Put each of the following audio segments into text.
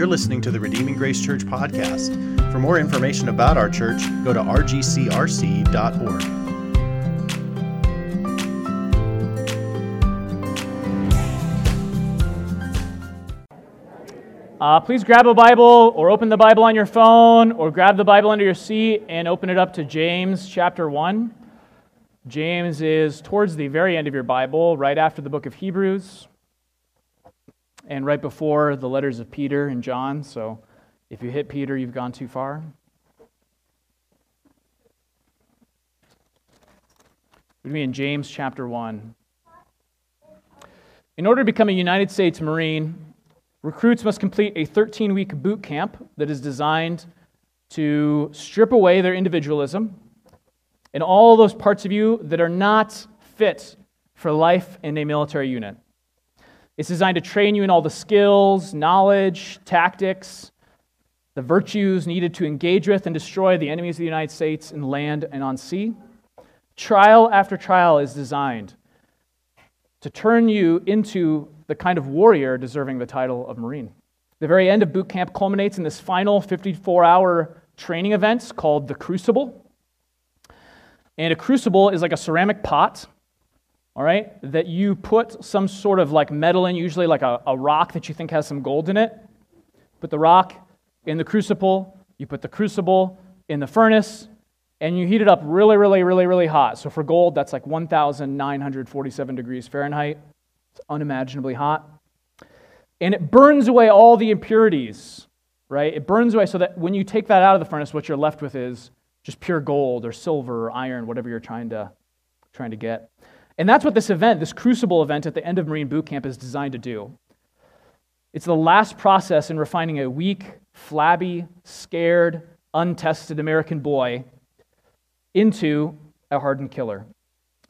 You're listening to the Redeeming Grace Church podcast. For more information about our church, go to rgcrc.org. Uh, please grab a Bible or open the Bible on your phone or grab the Bible under your seat and open it up to James chapter 1. James is towards the very end of your Bible, right after the book of Hebrews and right before the letters of Peter and John. So if you hit Peter, you've gone too far. We're in James chapter 1. In order to become a United States Marine, recruits must complete a 13 week boot camp that is designed to strip away their individualism and all those parts of you that are not fit for life in a military unit. It's designed to train you in all the skills, knowledge, tactics, the virtues needed to engage with and destroy the enemies of the United States in land and on sea. Trial after trial is designed to turn you into the kind of warrior deserving the title of Marine. The very end of boot camp culminates in this final 54 hour training event called the Crucible. And a crucible is like a ceramic pot all right, that you put some sort of like metal in, usually like a, a rock that you think has some gold in it. Put the rock in the crucible, you put the crucible in the furnace, and you heat it up really, really, really, really hot. So for gold, that's like 1,947 degrees Fahrenheit. It's unimaginably hot. And it burns away all the impurities, right? It burns away so that when you take that out of the furnace, what you're left with is just pure gold or silver or iron, whatever you're trying to, trying to get. And that's what this event, this crucible event at the end of Marine Boot Camp, is designed to do. It's the last process in refining a weak, flabby, scared, untested American boy into a hardened killer.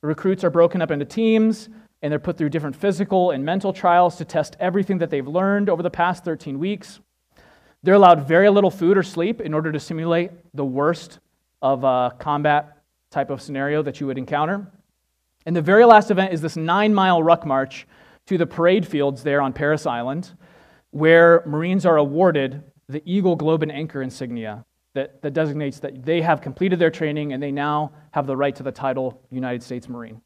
Recruits are broken up into teams, and they're put through different physical and mental trials to test everything that they've learned over the past 13 weeks. They're allowed very little food or sleep in order to simulate the worst of a combat type of scenario that you would encounter. And the very last event is this nine mile ruck march to the parade fields there on Parris Island, where Marines are awarded the Eagle Globe and Anchor insignia that, that designates that they have completed their training and they now have the right to the title United States Marine.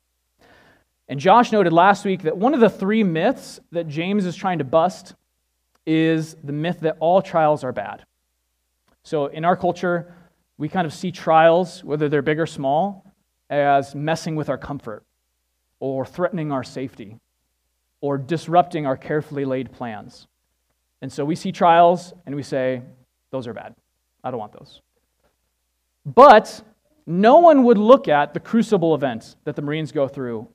And Josh noted last week that one of the three myths that James is trying to bust is the myth that all trials are bad. So in our culture, we kind of see trials, whether they're big or small, as messing with our comfort or threatening our safety or disrupting our carefully laid plans. And so we see trials and we say, those are bad. I don't want those. But no one would look at the crucible event that the Marines go through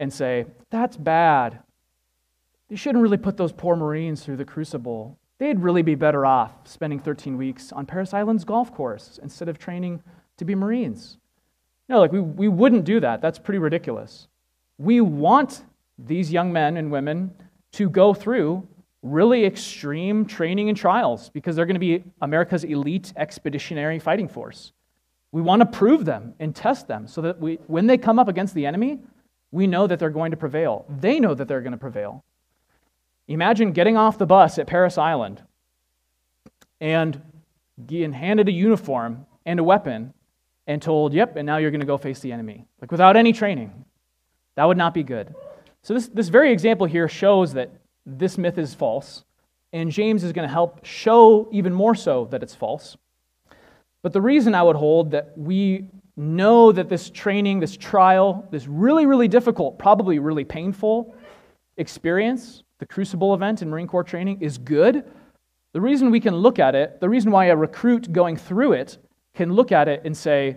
and say, that's bad. They shouldn't really put those poor Marines through the crucible. They'd really be better off spending 13 weeks on Parris Island's golf course instead of training to be Marines. No, like we, we wouldn't do that. That's pretty ridiculous. We want these young men and women to go through really extreme training and trials because they're going to be America's elite expeditionary fighting force. We want to prove them and test them so that we, when they come up against the enemy, we know that they're going to prevail. They know that they're going to prevail. Imagine getting off the bus at Parris Island and being handed a uniform and a weapon and told, yep, and now you're going to go face the enemy. Like without any training. That would not be good. So, this, this very example here shows that this myth is false, and James is going to help show even more so that it's false. But the reason I would hold that we know that this training, this trial, this really, really difficult, probably really painful experience, the Crucible event in Marine Corps training, is good. The reason we can look at it, the reason why a recruit going through it can look at it and say,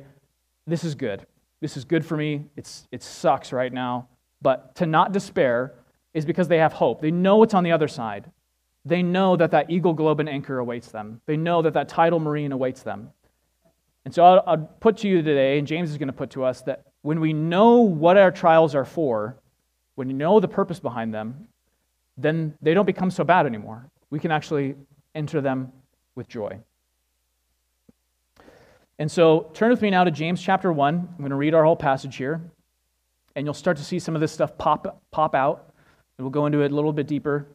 This is good. This is good for me. It's, it sucks right now. But to not despair is because they have hope. They know what's on the other side. They know that that Eagle Globe and Anchor awaits them. They know that that title Marine awaits them. And so I'll, I'll put to you today, and James is going to put to us, that when we know what our trials are for, when you know the purpose behind them, then they don't become so bad anymore. We can actually enter them with joy. And so turn with me now to James chapter 1. I'm going to read our whole passage here. And you'll start to see some of this stuff pop, pop out. And we'll go into it a little bit deeper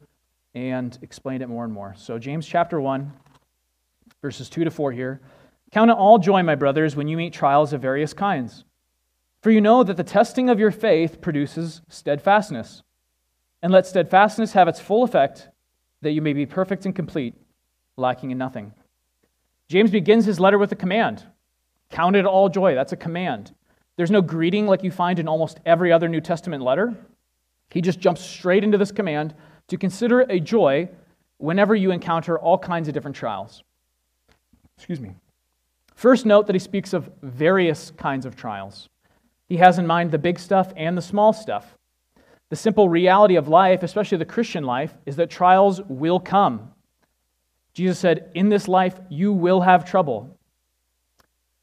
and explain it more and more. So, James chapter 1, verses 2 to 4 here. Count it all joy, my brothers, when you meet trials of various kinds. For you know that the testing of your faith produces steadfastness. And let steadfastness have its full effect, that you may be perfect and complete, lacking in nothing. James begins his letter with a command Count it all joy. That's a command. There's no greeting like you find in almost every other New Testament letter. He just jumps straight into this command to consider a joy whenever you encounter all kinds of different trials. Excuse me. First, note that he speaks of various kinds of trials. He has in mind the big stuff and the small stuff. The simple reality of life, especially the Christian life, is that trials will come. Jesus said, In this life, you will have trouble.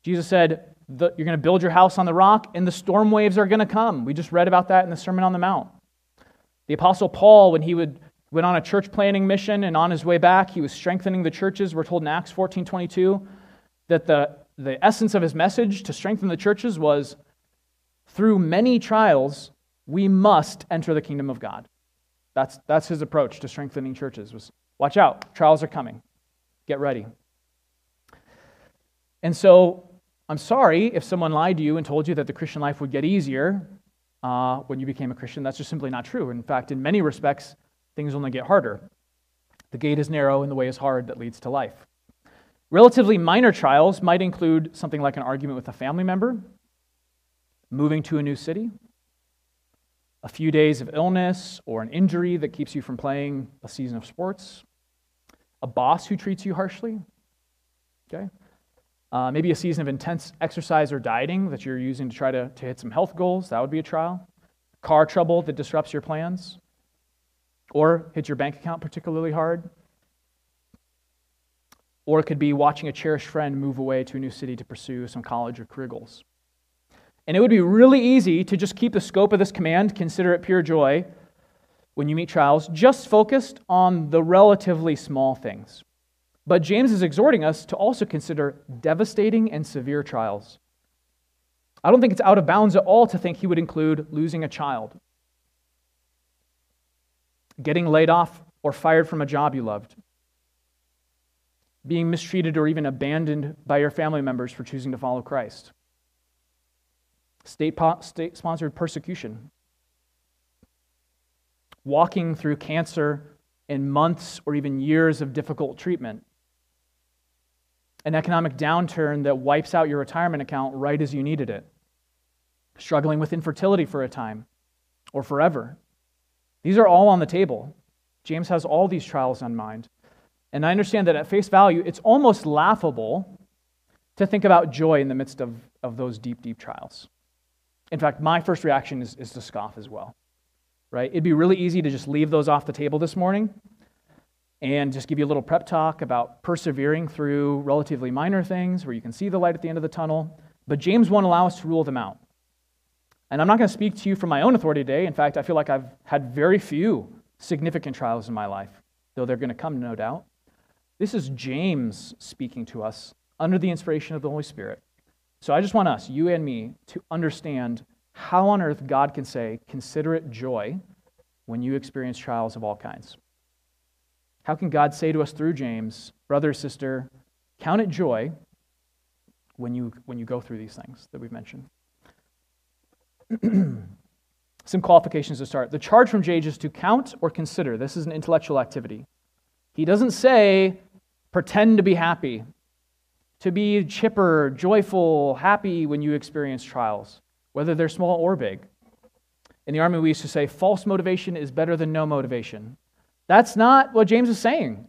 Jesus said, You're going to build your house on the rock, and the storm waves are going to come. We just read about that in the Sermon on the Mount. The Apostle Paul, when he would, went on a church planting mission and on his way back, he was strengthening the churches. We're told in Acts 14 22 that the, the essence of his message to strengthen the churches was through many trials, we must enter the kingdom of God. That's, that's his approach to strengthening churches was watch out, trials are coming. Get ready. And so I'm sorry if someone lied to you and told you that the Christian life would get easier uh, when you became a Christian. That's just simply not true. In fact, in many respects, things only get harder. The gate is narrow and the way is hard that leads to life. Relatively minor trials might include something like an argument with a family member, moving to a new city, a few days of illness or an injury that keeps you from playing a season of sports, a boss who treats you harshly, okay? Uh, maybe a season of intense exercise or dieting that you're using to try to, to hit some health goals. That would be a trial. Car trouble that disrupts your plans. Or hits your bank account particularly hard. Or it could be watching a cherished friend move away to a new city to pursue some college or career goals. And it would be really easy to just keep the scope of this command, consider it pure joy, when you meet trials, just focused on the relatively small things. But James is exhorting us to also consider devastating and severe trials. I don't think it's out of bounds at all to think he would include losing a child, getting laid off or fired from a job you loved, being mistreated or even abandoned by your family members for choosing to follow Christ, state, state sponsored persecution, walking through cancer in months or even years of difficult treatment an economic downturn that wipes out your retirement account right as you needed it, struggling with infertility for a time or forever. These are all on the table. James has all these trials on mind. And I understand that at face value, it's almost laughable to think about joy in the midst of, of those deep, deep trials. In fact, my first reaction is, is to scoff as well. Right? It'd be really easy to just leave those off the table this morning and just give you a little prep talk about persevering through relatively minor things where you can see the light at the end of the tunnel. But James won't allow us to rule them out. And I'm not going to speak to you from my own authority today. In fact, I feel like I've had very few significant trials in my life, though they're going to come, no doubt. This is James speaking to us under the inspiration of the Holy Spirit. So I just want us, you and me, to understand how on earth God can say, consider it joy when you experience trials of all kinds. How can God say to us through James, brother, sister, count it joy when you, when you go through these things that we've mentioned? Some qualifications to start. The charge from James is to count or consider. This is an intellectual activity. He doesn't say, pretend to be happy, to be chipper, joyful, happy when you experience trials, whether they're small or big. In the Army, we used to say, false motivation is better than no motivation. That's not what James is saying,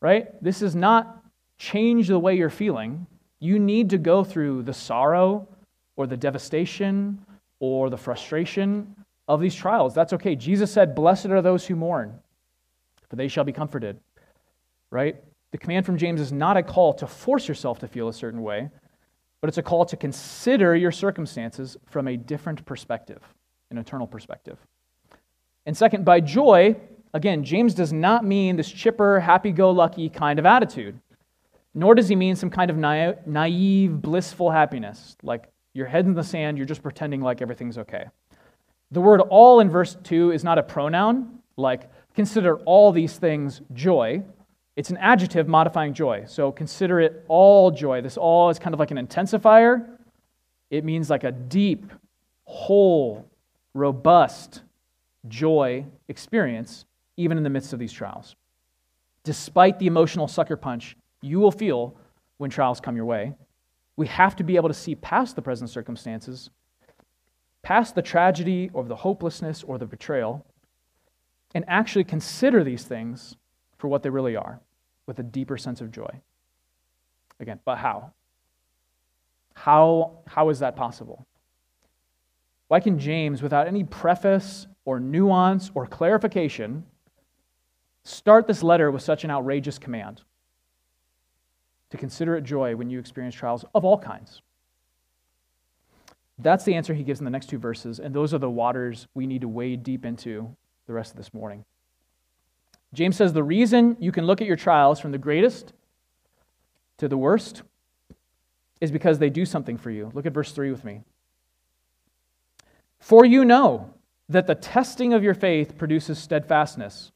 right? This is not change the way you're feeling. You need to go through the sorrow or the devastation or the frustration of these trials. That's okay. Jesus said, Blessed are those who mourn, for they shall be comforted, right? The command from James is not a call to force yourself to feel a certain way, but it's a call to consider your circumstances from a different perspective, an eternal perspective. And second, by joy, Again, James does not mean this chipper, happy go lucky kind of attitude, nor does he mean some kind of naive, blissful happiness, like your head in the sand, you're just pretending like everything's okay. The word all in verse 2 is not a pronoun, like consider all these things joy. It's an adjective modifying joy. So consider it all joy. This all is kind of like an intensifier. It means like a deep, whole, robust joy experience, even in the midst of these trials. Despite the emotional sucker punch you will feel when trials come your way, we have to be able to see past the present circumstances, past the tragedy or the hopelessness or the betrayal, and actually consider these things for what they really are with a deeper sense of joy. Again, but how? How, how is that possible? Why can James, without any preface or nuance or clarification, start this letter with such an outrageous command? To consider it joy when you experience trials of all kinds. That's the answer he gives in the next two verses, and those are the waters we need to wade deep into the rest of this morning. James says the reason you can look at your trials from the greatest to the worst is because they do something for you. Look at verse 3 with me. For you know that the testing of your faith produces steadfastness.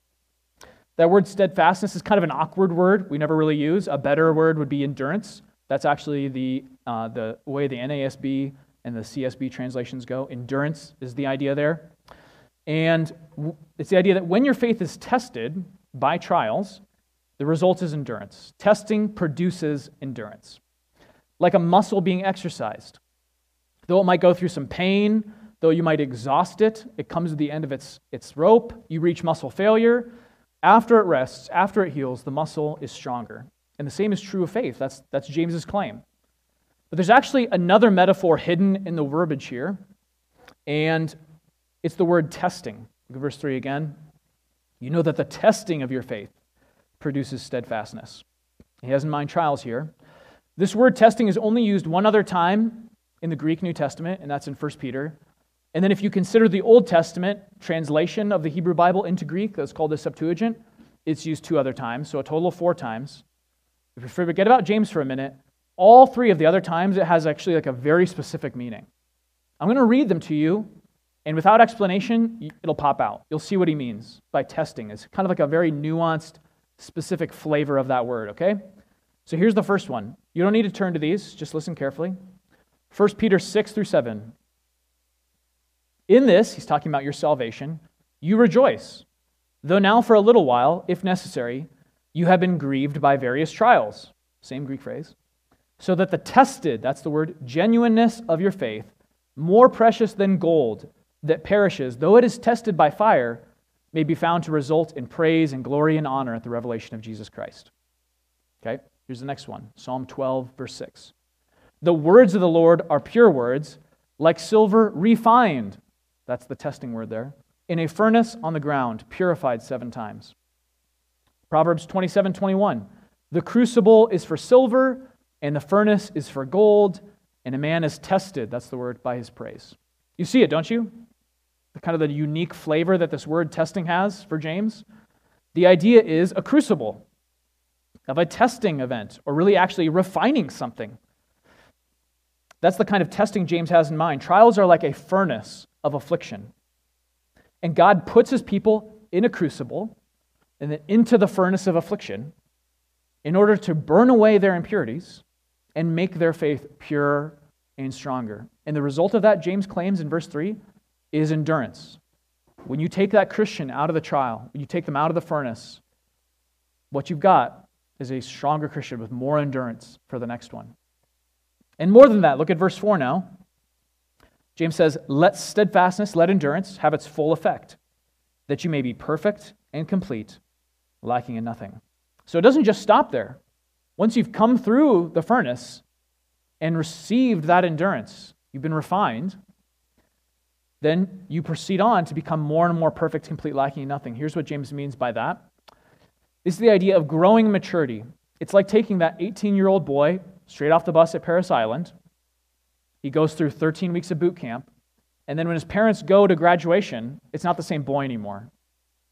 That word steadfastness is kind of an awkward word we never really use. A better word would be endurance. That's actually the, uh, the way the NASB and the CSB translations go. Endurance is the idea there. And it's the idea that when your faith is tested by trials, the result is endurance. Testing produces endurance, like a muscle being exercised. Though it might go through some pain, though you might exhaust it, it comes to the end of its, its rope, you reach muscle failure. After it rests, after it heals, the muscle is stronger. And the same is true of faith. That's, that's James's claim. But there's actually another metaphor hidden in the verbiage here, and it's the word testing. Look at verse 3 again. You know that the testing of your faith produces steadfastness. He has in mind trials here. This word testing is only used one other time in the Greek New Testament, and that's in 1 Peter. And then if you consider the Old Testament translation of the Hebrew Bible into Greek, that's called the Septuagint, it's used two other times, so a total of four times. If you forget about James for a minute, all three of the other times it has actually like a very specific meaning. I'm going to read them to you and without explanation, it'll pop out. You'll see what he means by testing. It's kind of like a very nuanced, specific flavor of that word, okay? So here's the first one. You don't need to turn to these, just listen carefully. 1 Peter 6 through 7. In this, he's talking about your salvation, you rejoice, though now for a little while, if necessary, you have been grieved by various trials. Same Greek phrase. So that the tested, that's the word, genuineness of your faith, more precious than gold that perishes, though it is tested by fire, may be found to result in praise and glory and honor at the revelation of Jesus Christ. Okay, here's the next one Psalm 12, verse 6. The words of the Lord are pure words, like silver refined. That's the testing word there. In a furnace on the ground, purified seven times. Proverbs 27, 21. The crucible is for silver, and the furnace is for gold, and a man is tested, that's the word, by his praise. You see it, don't you? the kind of the unique flavor that this word testing has for James. The idea is a crucible of a testing event, or really actually refining something. That's the kind of testing James has in mind. Trials are like a furnace of affliction. And God puts his people in a crucible and then into the furnace of affliction in order to burn away their impurities and make their faith pure and stronger. And the result of that, James claims in verse 3, is endurance. When you take that Christian out of the trial, when you take them out of the furnace, what you've got is a stronger Christian with more endurance for the next one. And more than that, look at verse 4 now. James says, Let steadfastness, let endurance have its full effect, that you may be perfect and complete, lacking in nothing. So it doesn't just stop there. Once you've come through the furnace and received that endurance, you've been refined, then you proceed on to become more and more perfect, complete, lacking in nothing. Here's what James means by that. This is the idea of growing maturity. It's like taking that 18 year old boy straight off the bus at Parris Island. He goes through 13 weeks of boot camp. And then when his parents go to graduation, it's not the same boy anymore,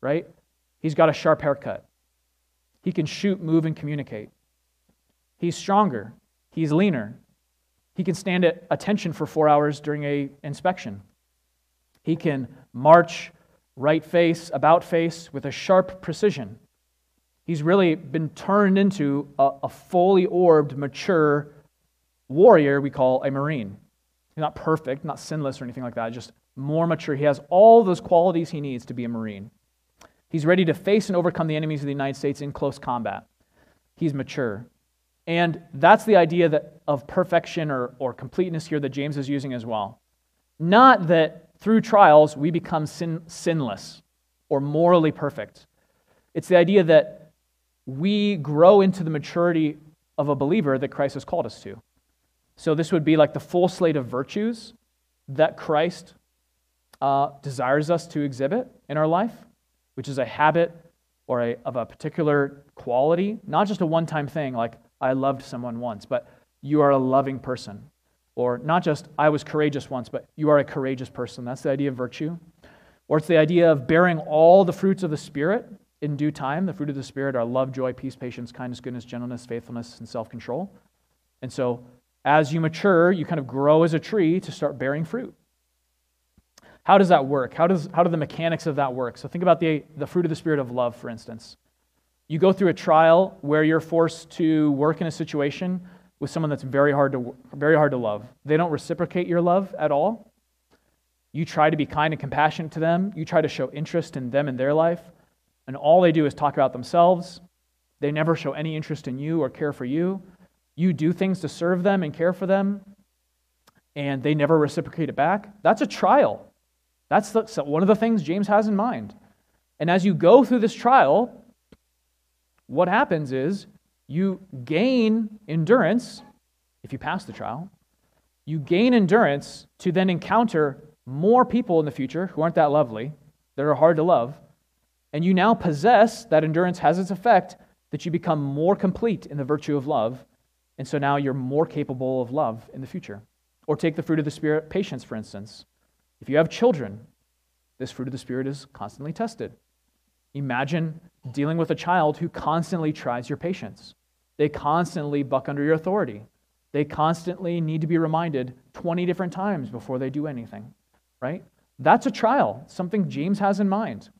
right? He's got a sharp haircut. He can shoot, move, and communicate. He's stronger. He's leaner. He can stand at attention for four hours during a inspection. He can march right face, about face, with a sharp precision. He's really been turned into a, a fully orbed, mature warrior we call a Marine. He's not perfect, not sinless or anything like that, just more mature. He has all those qualities he needs to be a Marine. He's ready to face and overcome the enemies of the United States in close combat. He's mature. And that's the idea that, of perfection or, or completeness here that James is using as well. Not that through trials we become sin, sinless or morally perfect. It's the idea that we grow into the maturity of a believer that Christ has called us to. So, this would be like the full slate of virtues that Christ uh, desires us to exhibit in our life, which is a habit or a, of a particular quality, not just a one time thing like I loved someone once, but you are a loving person. Or not just I was courageous once, but you are a courageous person. That's the idea of virtue. Or it's the idea of bearing all the fruits of the Spirit in due time. The fruit of the Spirit are love, joy, peace, patience, kindness, goodness, gentleness, faithfulness, and self control. And so as you mature, you kind of grow as a tree to start bearing fruit. How does that work? How, does, how do the mechanics of that work? So think about the, the fruit of the Spirit of love, for instance. You go through a trial where you're forced to work in a situation with someone that's very hard to, very hard to love. They don't reciprocate your love at all. You try to be kind and compassionate to them. You try to show interest in them and their life. And all they do is talk about themselves. They never show any interest in you or care for you. You do things to serve them and care for them, and they never reciprocate it back. That's a trial. That's the, one of the things James has in mind. And as you go through this trial, what happens is you gain endurance if you pass the trial. You gain endurance to then encounter more people in the future who aren't that lovely, that are hard to love. And you now possess that endurance has its effect that you become more complete in the virtue of love and so now you're more capable of love in the future. Or take the fruit of the Spirit, patience, for instance. If you have children, this fruit of the Spirit is constantly tested. Imagine dealing with a child who constantly tries your patience. They constantly buck under your authority. They constantly need to be reminded 20 different times before they do anything, right? That's a trial, something James has in mind.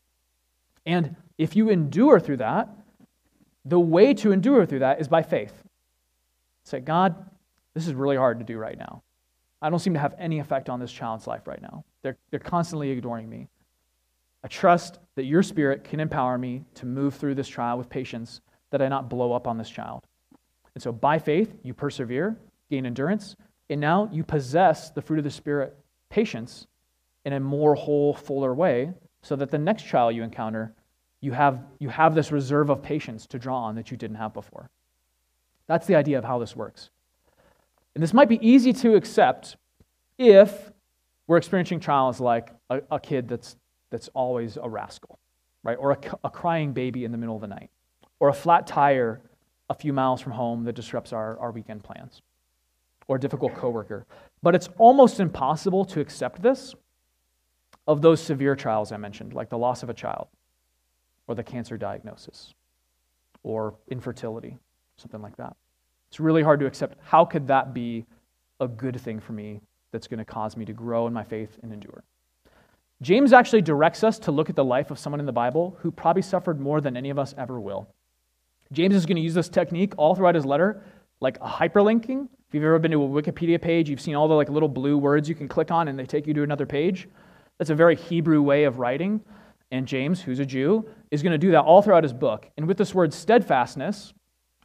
And if you endure through that, the way to endure through that is by faith. Say, God, this is really hard to do right now. I don't seem to have any effect on this child's life right now. They're, they're constantly ignoring me. I trust that your spirit can empower me to move through this trial with patience, that I not blow up on this child. And so by faith, you persevere, gain endurance, and now you possess the fruit of the Spirit, patience, in a more whole, fuller way, so that the next child you encounter, you have, you have this reserve of patience to draw on that you didn't have before. That's the idea of how this works. And this might be easy to accept if we're experiencing trials like a, a kid that's, that's always a rascal, right? Or a, a crying baby in the middle of the night, or a flat tire a few miles from home that disrupts our, our weekend plans, or a difficult coworker. But it's almost impossible to accept this of those severe trials I mentioned, like the loss of a child, or the cancer diagnosis, or infertility, something like that. It's really hard to accept. How could that be a good thing for me that's going to cause me to grow in my faith and endure? James actually directs us to look at the life of someone in the Bible who probably suffered more than any of us ever will. James is going to use this technique all throughout his letter, like a hyperlinking. If you've ever been to a Wikipedia page, you've seen all the like little blue words you can click on and they take you to another page. That's a very Hebrew way of writing. And James, who's a Jew, is going to do that all throughout his book. And with this word steadfastness,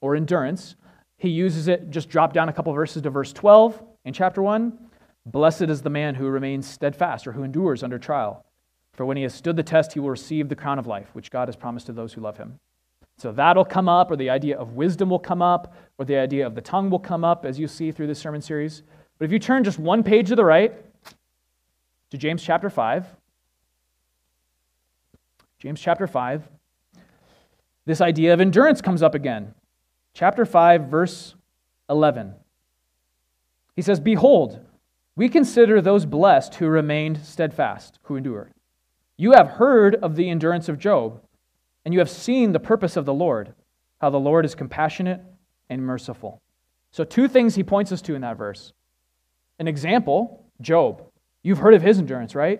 or endurance. He uses it, just drop down a couple verses to verse 12 in chapter 1. Blessed is the man who remains steadfast or who endures under trial. For when he has stood the test, he will receive the crown of life, which God has promised to those who love him. So that'll come up, or the idea of wisdom will come up, or the idea of the tongue will come up, as you see through this sermon series. But if you turn just one page to the right to James chapter 5, James chapter 5, this idea of endurance comes up again chapter 5, verse 11. He says, Behold, we consider those blessed who remained steadfast, who endured. You have heard of the endurance of Job, and you have seen the purpose of the Lord, how the Lord is compassionate and merciful. So, two things he points us to in that verse. An example, Job. You've heard of his endurance, right?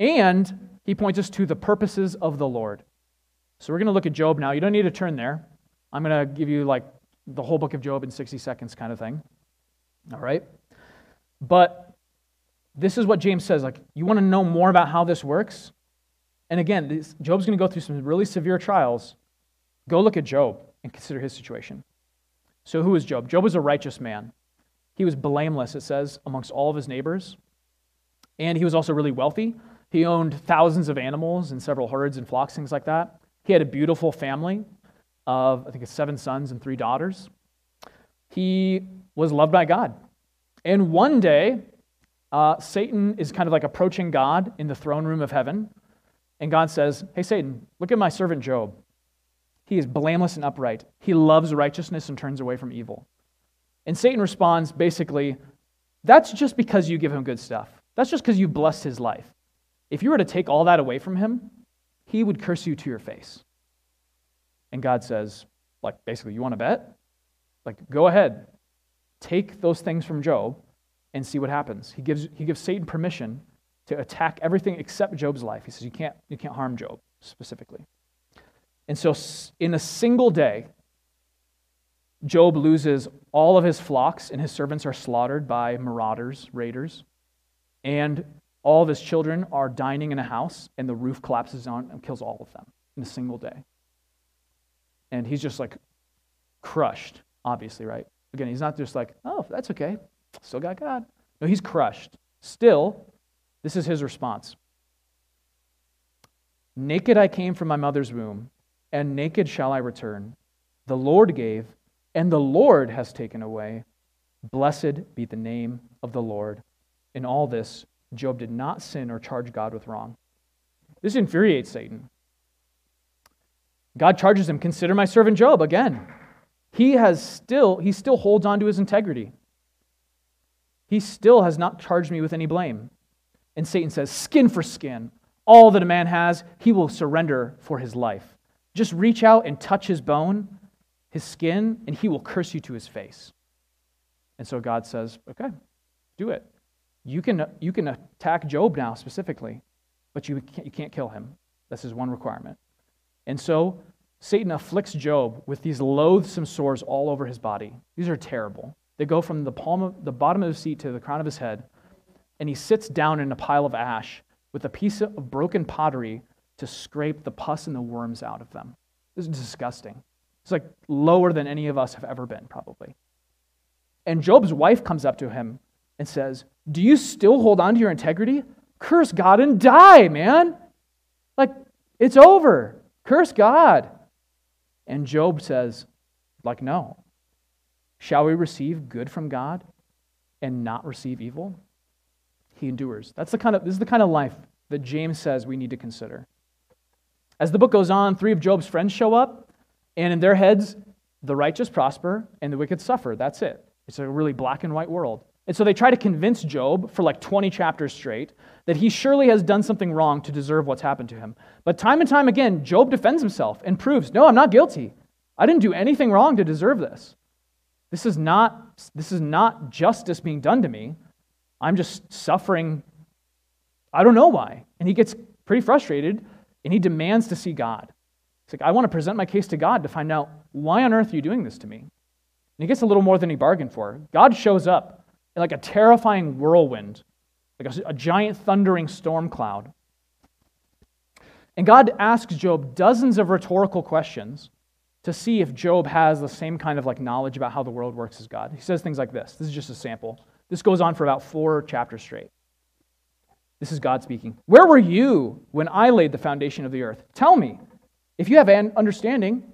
And he points us to the purposes of the Lord. So we're going to look at Job now. You don't need to turn there. I'm going to give you like the whole book of Job in 60 seconds kind of thing. All right? But this is what James says like you want to know more about how this works? And again, this, Job's going to go through some really severe trials. Go look at Job and consider his situation. So who is Job? Job was a righteous man. He was blameless, it says, amongst all of his neighbors. And he was also really wealthy. He owned thousands of animals and several herds and flocks, things like that. He had a beautiful family of, I think it's seven sons and three daughters. He was loved by God. And one day, uh, Satan is kind of like approaching God in the throne room of heaven. And God says, Hey, Satan, look at my servant Job. He is blameless and upright. He loves righteousness and turns away from evil. And Satan responds basically, That's just because you give him good stuff. That's just because you blessed his life. If you were to take all that away from him, he would curse you to your face. And God says, like, basically, you want to bet? Like, go ahead. Take those things from Job and see what happens. He gives, he gives Satan permission to attack everything except Job's life. He says, you can't, you can't harm Job specifically. And so, in a single day, Job loses all of his flocks, and his servants are slaughtered by marauders, raiders. And all of his children are dining in a house, and the roof collapses on and kills all of them in a single day. And he's just like crushed, obviously, right? Again, he's not just like, oh, that's okay. Still got God. No, he's crushed. Still, this is his response Naked I came from my mother's womb, and naked shall I return. The Lord gave, and the Lord has taken away. Blessed be the name of the Lord. In all this, Job did not sin or charge God with wrong. This infuriates Satan. God charges him, consider my servant Job again. He has still, he still holds on to his integrity. He still has not charged me with any blame. And Satan says, skin for skin. All that a man has, he will surrender for his life. Just reach out and touch his bone, his skin, and he will curse you to his face. And so God says, okay, do it. You can, you can attack Job now specifically, but you can't, you can't kill him. This is one requirement. And so Satan afflicts Job with these loathsome sores all over his body. These are terrible. They go from the palm of the bottom of his seat to the crown of his head, and he sits down in a pile of ash with a piece of broken pottery to scrape the pus and the worms out of them. This is disgusting. It's like lower than any of us have ever been, probably. And Job's wife comes up to him and says, Do you still hold on to your integrity? Curse God and die, man. Like, it's over. Curse God. And Job says, like, no. Shall we receive good from God and not receive evil? He endures. That's the kind of this is the kind of life that James says we need to consider. As the book goes on, three of Job's friends show up, and in their heads, the righteous prosper and the wicked suffer. That's it. It's a really black and white world. And so they try to convince Job for like 20 chapters straight that he surely has done something wrong to deserve what's happened to him. But time and time again, Job defends himself and proves, no, I'm not guilty. I didn't do anything wrong to deserve this. This is not, this is not justice being done to me. I'm just suffering. I don't know why. And he gets pretty frustrated and he demands to see God. He's like, I want to present my case to God to find out why on earth are you doing this to me? And he gets a little more than he bargained for. God shows up like a terrifying whirlwind, like a, a giant thundering storm cloud. And God asks Job dozens of rhetorical questions to see if Job has the same kind of like knowledge about how the world works as God. He says things like this. This is just a sample. This goes on for about four chapters straight. This is God speaking. Where were you when I laid the foundation of the earth? Tell me, if you have an understanding,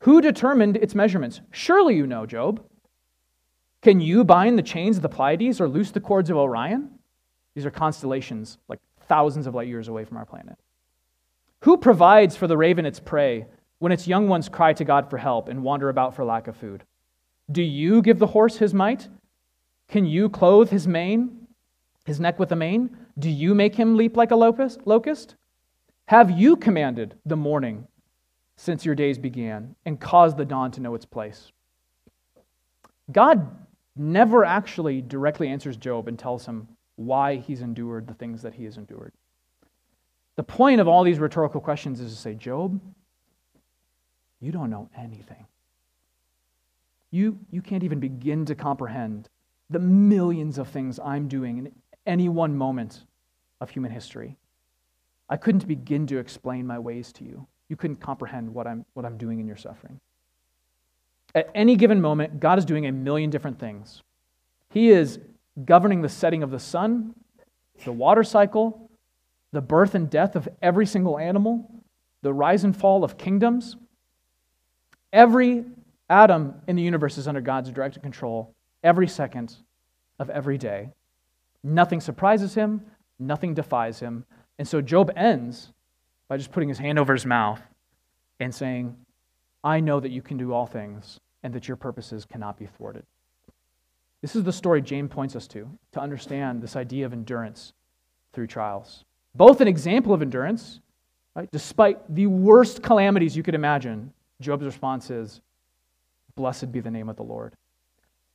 who determined its measurements? Surely you know, Job. Can you bind the chains of the Pleiades or loose the cords of Orion? These are constellations like thousands of light years away from our planet. Who provides for the raven its prey when its young ones cry to God for help and wander about for lack of food? Do you give the horse his might? Can you clothe his mane, his neck with a mane? Do you make him leap like a locust? Have you commanded the morning since your days began and caused the dawn to know its place? God never actually directly answers Job and tells him why he's endured the things that he has endured. The point of all these rhetorical questions is to say, Job, you don't know anything. You, you can't even begin to comprehend the millions of things I'm doing in any one moment of human history. I couldn't begin to explain my ways to you. You couldn't comprehend what I'm, what I'm doing in your suffering. At any given moment, God is doing a million different things. He is governing the setting of the sun, the water cycle, the birth and death of every single animal, the rise and fall of kingdoms. Every atom in the universe is under God's direct control every second of every day. Nothing surprises him, nothing defies him. And so Job ends by just putting his hand over his mouth and saying, I know that you can do all things and that your purposes cannot be thwarted. This is the story James points us to, to understand this idea of endurance through trials. Both an example of endurance, right? Despite the worst calamities you could imagine, Job's response is, Blessed be the name of the Lord.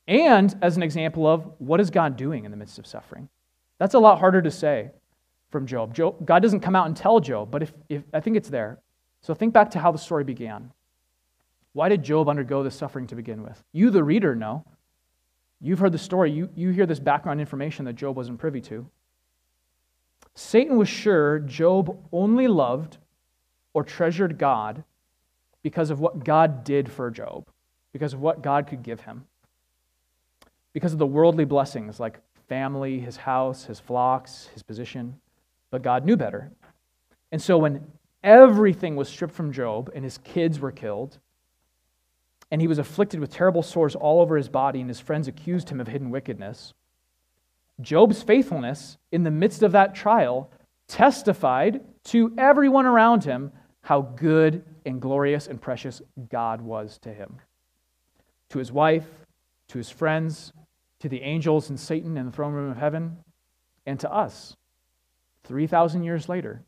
And as an example of what is God doing in the midst of suffering. That's a lot harder to say from Job. Job God doesn't come out and tell Job, but if, if, I think it's there. So think back to how the story began. Why did Job undergo this suffering to begin with? You, the reader, know. You've heard the story. You, you hear this background information that Job wasn't privy to. Satan was sure Job only loved or treasured God because of what God did for Job, because of what God could give him, because of the worldly blessings like family, his house, his flocks, his position. But God knew better. And so when everything was stripped from Job and his kids were killed, and he was afflicted with terrible sores all over his body, and his friends accused him of hidden wickedness, Job's faithfulness in the midst of that trial testified to everyone around him how good and glorious and precious God was to him. To his wife, to his friends, to the angels and Satan in the throne room of heaven, and to us, 3,000 years later,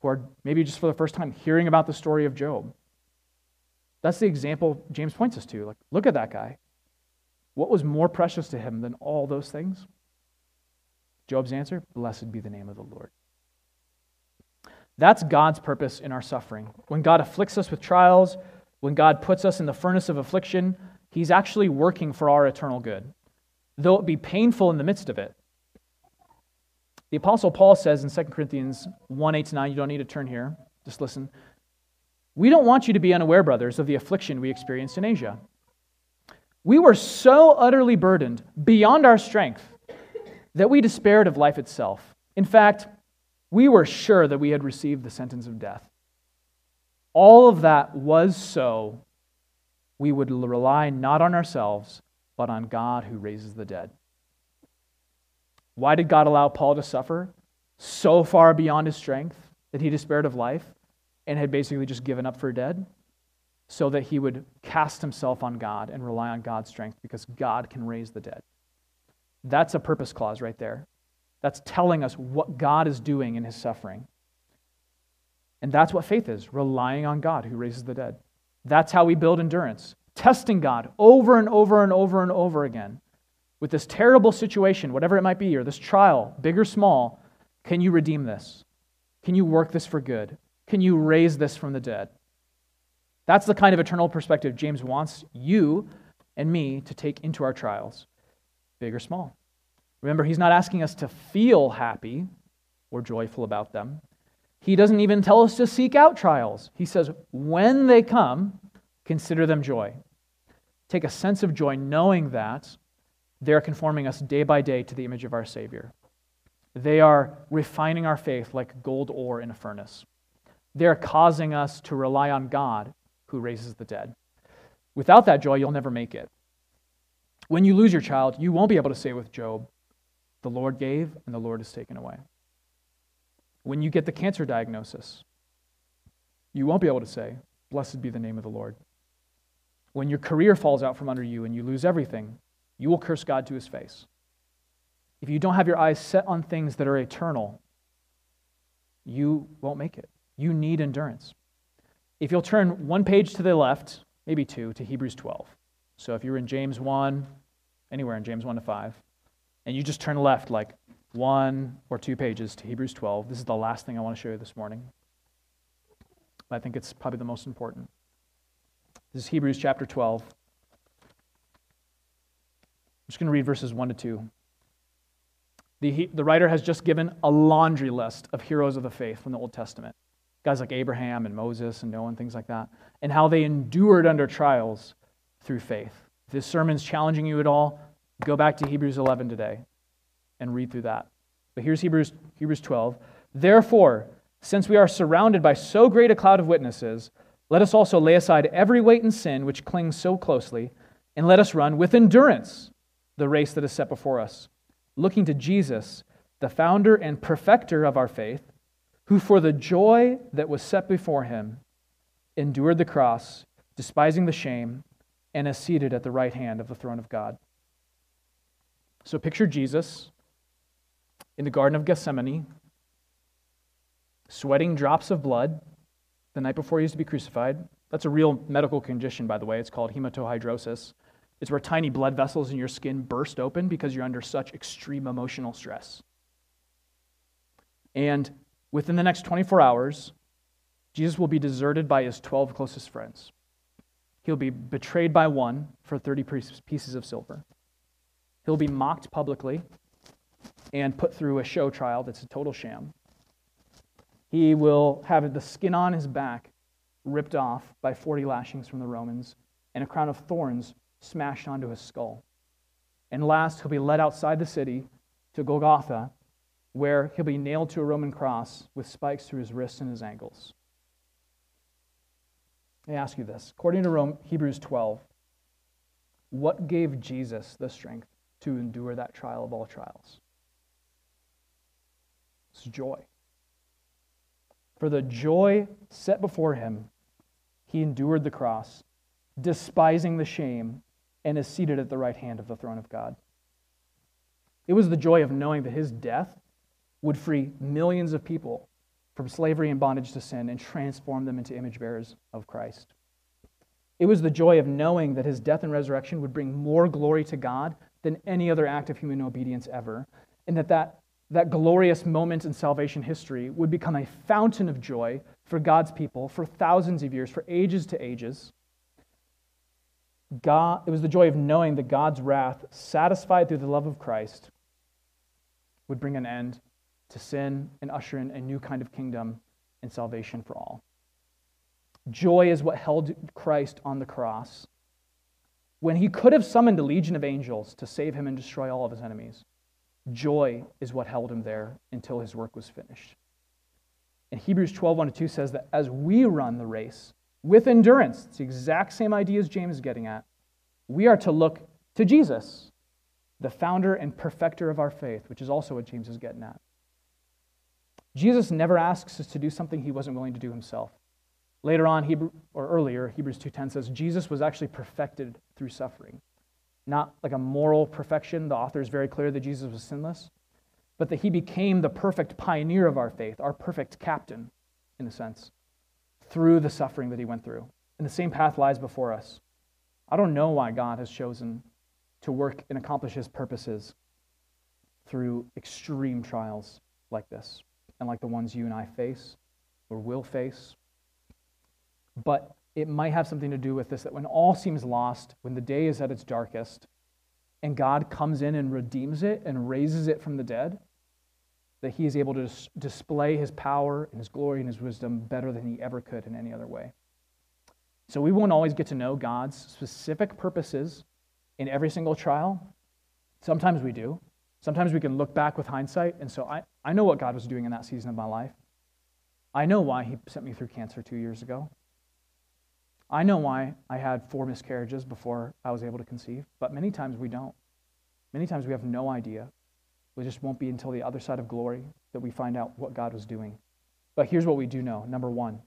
who are maybe just for the first time hearing about the story of Job. That's the example James points us to. Like, look at that guy. What was more precious to him than all those things? Job's answer Blessed be the name of the Lord. That's God's purpose in our suffering. When God afflicts us with trials, when God puts us in the furnace of affliction, He's actually working for our eternal good, though it be painful in the midst of it. The Apostle Paul says in 2 Corinthians 1 8 9, you don't need to turn here, just listen. We don't want you to be unaware, brothers, of the affliction we experienced in Asia. We were so utterly burdened beyond our strength that we despaired of life itself. In fact, we were sure that we had received the sentence of death. All of that was so we would rely not on ourselves, but on God who raises the dead. Why did God allow Paul to suffer so far beyond his strength that he despaired of life and had basically just given up for dead? So that he would cast himself on God and rely on God's strength because God can raise the dead. That's a purpose clause right there. That's telling us what God is doing in his suffering. And that's what faith is relying on God who raises the dead. That's how we build endurance, testing God over and over and over and over again. With this terrible situation, whatever it might be, or this trial, big or small, can you redeem this? Can you work this for good? Can you raise this from the dead? That's the kind of eternal perspective James wants you and me to take into our trials big or small. Remember, he's not asking us to feel happy or joyful about them. He doesn't even tell us to seek out trials. He says, when they come, consider them joy. Take a sense of joy knowing that they're conforming us day by day to the image of our Savior. They are refining our faith like gold ore in a furnace. They're causing us to rely on God who raises the dead. Without that joy, you'll never make it. When you lose your child, you won't be able to say with Job, The Lord gave and the Lord has taken away. When you get the cancer diagnosis, you won't be able to say, Blessed be the name of the Lord. When your career falls out from under you and you lose everything, you will curse God to his face. If you don't have your eyes set on things that are eternal, you won't make it. You need endurance. If you'll turn one page to the left, maybe two, to Hebrews 12. So if you're in James 1, anywhere in James 1 to 5, and you just turn left like one or two pages to Hebrews 12. This is the last thing I want to show you this morning. I think it's probably the most important. This is Hebrews chapter 12. I'm just going to read verses 1 to 2. The, the writer has just given a laundry list of heroes of the faith from the Old Testament. Guys like Abraham and Moses and Noah and things like that. And how they endured under trials through faith. If this sermon's challenging you at all, go back to Hebrews 11 today and read through that. But here's Hebrews, Hebrews 12. Therefore, since we are surrounded by so great a cloud of witnesses, let us also lay aside every weight and sin which clings so closely, and let us run with endurance the race that is set before us looking to Jesus, the founder and perfecter of our faith, who for the joy that was set before him endured the cross, despising the shame, and is seated at the right hand of the throne of God. So picture Jesus in the Garden of Gethsemane, sweating drops of blood the night before he used to be crucified. That's a real medical condition, by the way. It's called hematohidrosis. It's where tiny blood vessels in your skin burst open because you're under such extreme emotional stress. And within the next 24 hours, Jesus will be deserted by his 12 closest friends. He'll be betrayed by one for 30 pieces of silver. He'll be mocked publicly and put through a show trial that's a total sham. He will have the skin on his back ripped off by 40 lashings from the Romans and a crown of thorns smashed onto his skull. And last, he'll be led outside the city to Golgotha, where he'll be nailed to a Roman cross with spikes through his wrists and his ankles. Me ask you this. According to Rome, Hebrews 12, what gave Jesus the strength to endure that trial of all trials? It's joy. For the joy set before him, he endured the cross, despising the shame, and is seated at the right hand of the throne of God. It was the joy of knowing that his death would free millions of people from slavery and bondage to sin and transform them into image bearers of Christ. It was the joy of knowing that his death and resurrection would bring more glory to God than any other act of human obedience ever, and that that, that glorious moment in salvation history would become a fountain of joy for God's people for thousands of years, for ages to ages. God, it was the joy of knowing that God's wrath, satisfied through the love of Christ, would bring an end to sin and usher in a new kind of kingdom and salvation for all. Joy is what held Christ on the cross when he could have summoned a legion of angels to save him and destroy all of his enemies. Joy is what held him there until his work was finished. And Hebrews 12, 1 2 says that as we run the race, with endurance. It's the exact same idea as James is getting at. We are to look to Jesus, the founder and perfecter of our faith, which is also what James is getting at. Jesus never asks us to do something he wasn't willing to do himself. Later on, Hebrew, or earlier, Hebrews 2.10 says Jesus was actually perfected through suffering. Not like a moral perfection. The author is very clear that Jesus was sinless, but that he became the perfect pioneer of our faith, our perfect captain, in a sense through the suffering that he went through. And the same path lies before us. I don't know why God has chosen to work and accomplish his purposes through extreme trials like this and like the ones you and I face or will face. But it might have something to do with this that when all seems lost, when the day is at its darkest, and God comes in and redeems it and raises it from the dead, that he is able to dis- display his power and his glory and his wisdom better than he ever could in any other way. So we won't always get to know God's specific purposes in every single trial. Sometimes we do. Sometimes we can look back with hindsight, and so I, I know what God was doing in that season of my life. I know why he sent me through cancer two years ago. I know why I had four miscarriages before I was able to conceive, but many times we don't. Many times we have no idea it just won't be until the other side of glory that we find out what God was doing. But here's what we do know. Number one,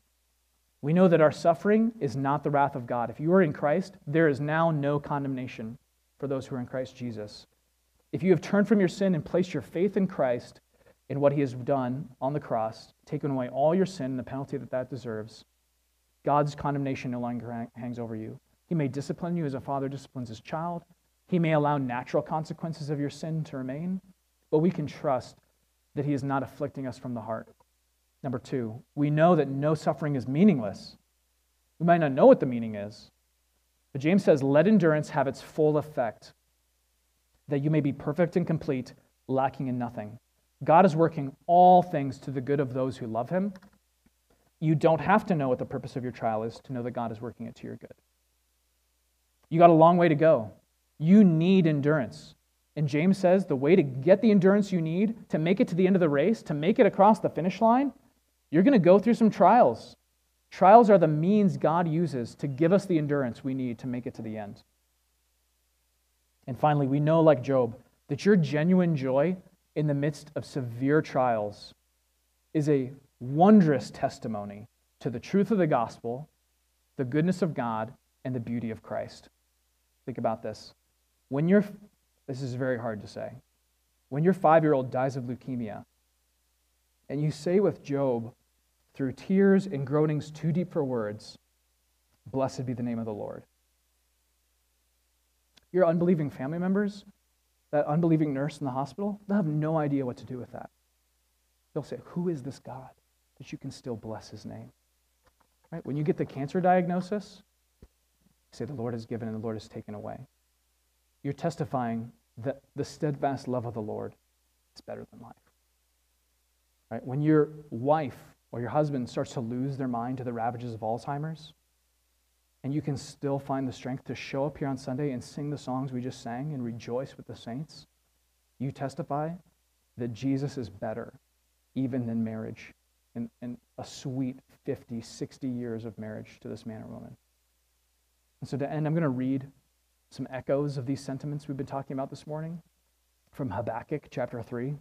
we know that our suffering is not the wrath of God. If you are in Christ, there is now no condemnation for those who are in Christ Jesus. If you have turned from your sin and placed your faith in Christ in what he has done on the cross, taken away all your sin and the penalty that that deserves, God's condemnation no longer hangs over you. He may discipline you as a father disciplines his child. He may allow natural consequences of your sin to remain, but we can trust that he is not afflicting us from the heart. Number two, we know that no suffering is meaningless. We might not know what the meaning is, but James says, let endurance have its full effect, that you may be perfect and complete, lacking in nothing. God is working all things to the good of those who love him. You don't have to know what the purpose of your trial is to know that God is working it to your good. You got a long way to go. You need endurance. And James says the way to get the endurance you need to make it to the end of the race, to make it across the finish line, you're going to go through some trials. Trials are the means God uses to give us the endurance we need to make it to the end. And finally, we know, like Job, that your genuine joy in the midst of severe trials is a wondrous testimony to the truth of the gospel, the goodness of God, and the beauty of Christ. Think about this. When you're, this is very hard to say, when your five year old dies of leukemia, and you say with Job, through tears and groanings too deep for words, Blessed be the name of the Lord. Your unbelieving family members, that unbelieving nurse in the hospital, they'll have no idea what to do with that. They'll say, Who is this God that you can still bless his name? Right? When you get the cancer diagnosis, say, The Lord has given and the Lord has taken away. You're testifying that the steadfast love of the Lord is better than life. Right? When your wife or your husband starts to lose their mind to the ravages of Alzheimer's, and you can still find the strength to show up here on Sunday and sing the songs we just sang and rejoice with the saints, you testify that Jesus is better even than marriage and, and a sweet 50, 60 years of marriage to this man or woman. And so to end, I'm going to read some echoes of these sentiments we've been talking about this morning from Habakkuk chapter 3,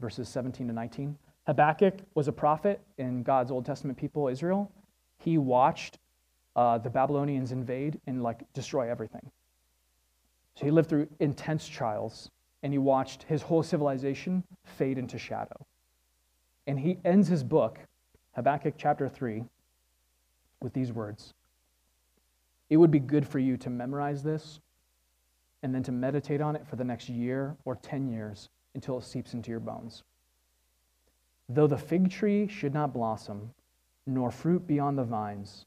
verses 17 to 19. Habakkuk was a prophet in God's Old Testament people, Israel. He watched uh, the Babylonians invade and like destroy everything. So he lived through intense trials and he watched his whole civilization fade into shadow. And he ends his book, Habakkuk chapter 3, with these words It would be good for you to memorize this and then to meditate on it for the next year or 10 years until it seeps into your bones. Though the fig tree should not blossom, nor fruit be on the vines,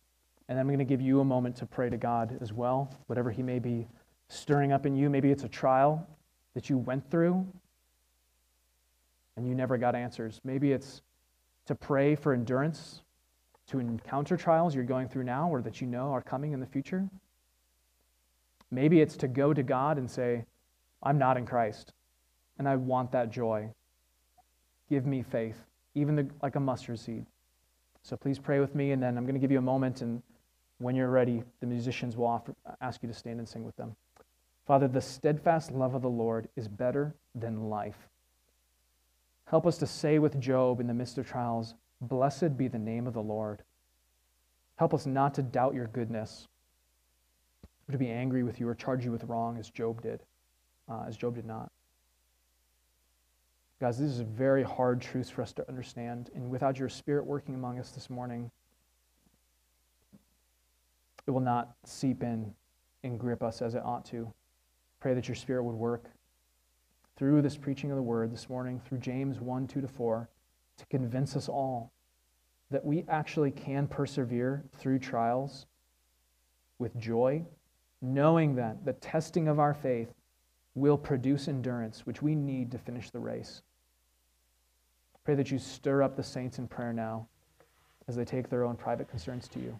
and I'm going to give you a moment to pray to God as well, whatever He may be stirring up in you. Maybe it's a trial that you went through and you never got answers. Maybe it's to pray for endurance to encounter trials you're going through now or that you know are coming in the future. Maybe it's to go to God and say, I'm not in Christ, and I want that joy. Give me faith, even the, like a mustard seed. So please pray with me, and then I'm going to give you a moment, and when you're ready, the musicians will offer, ask you to stand and sing with them. Father, the steadfast love of the Lord is better than life. Help us to say with Job in the midst of trials, Blessed be the name of the Lord. Help us not to doubt your goodness, or to be angry with you or charge you with wrong as Job did, uh, as Job did not. Guys, this is a very hard truth for us to understand. And without your spirit working among us this morning, it will not seep in and grip us as it ought to. Pray that your spirit would work through this preaching of the word this morning, through James 1 2 to 4, to convince us all that we actually can persevere through trials with joy, knowing that the testing of our faith will produce endurance, which we need to finish the race. Pray that you stir up the saints in prayer now as they take their own private concerns to you.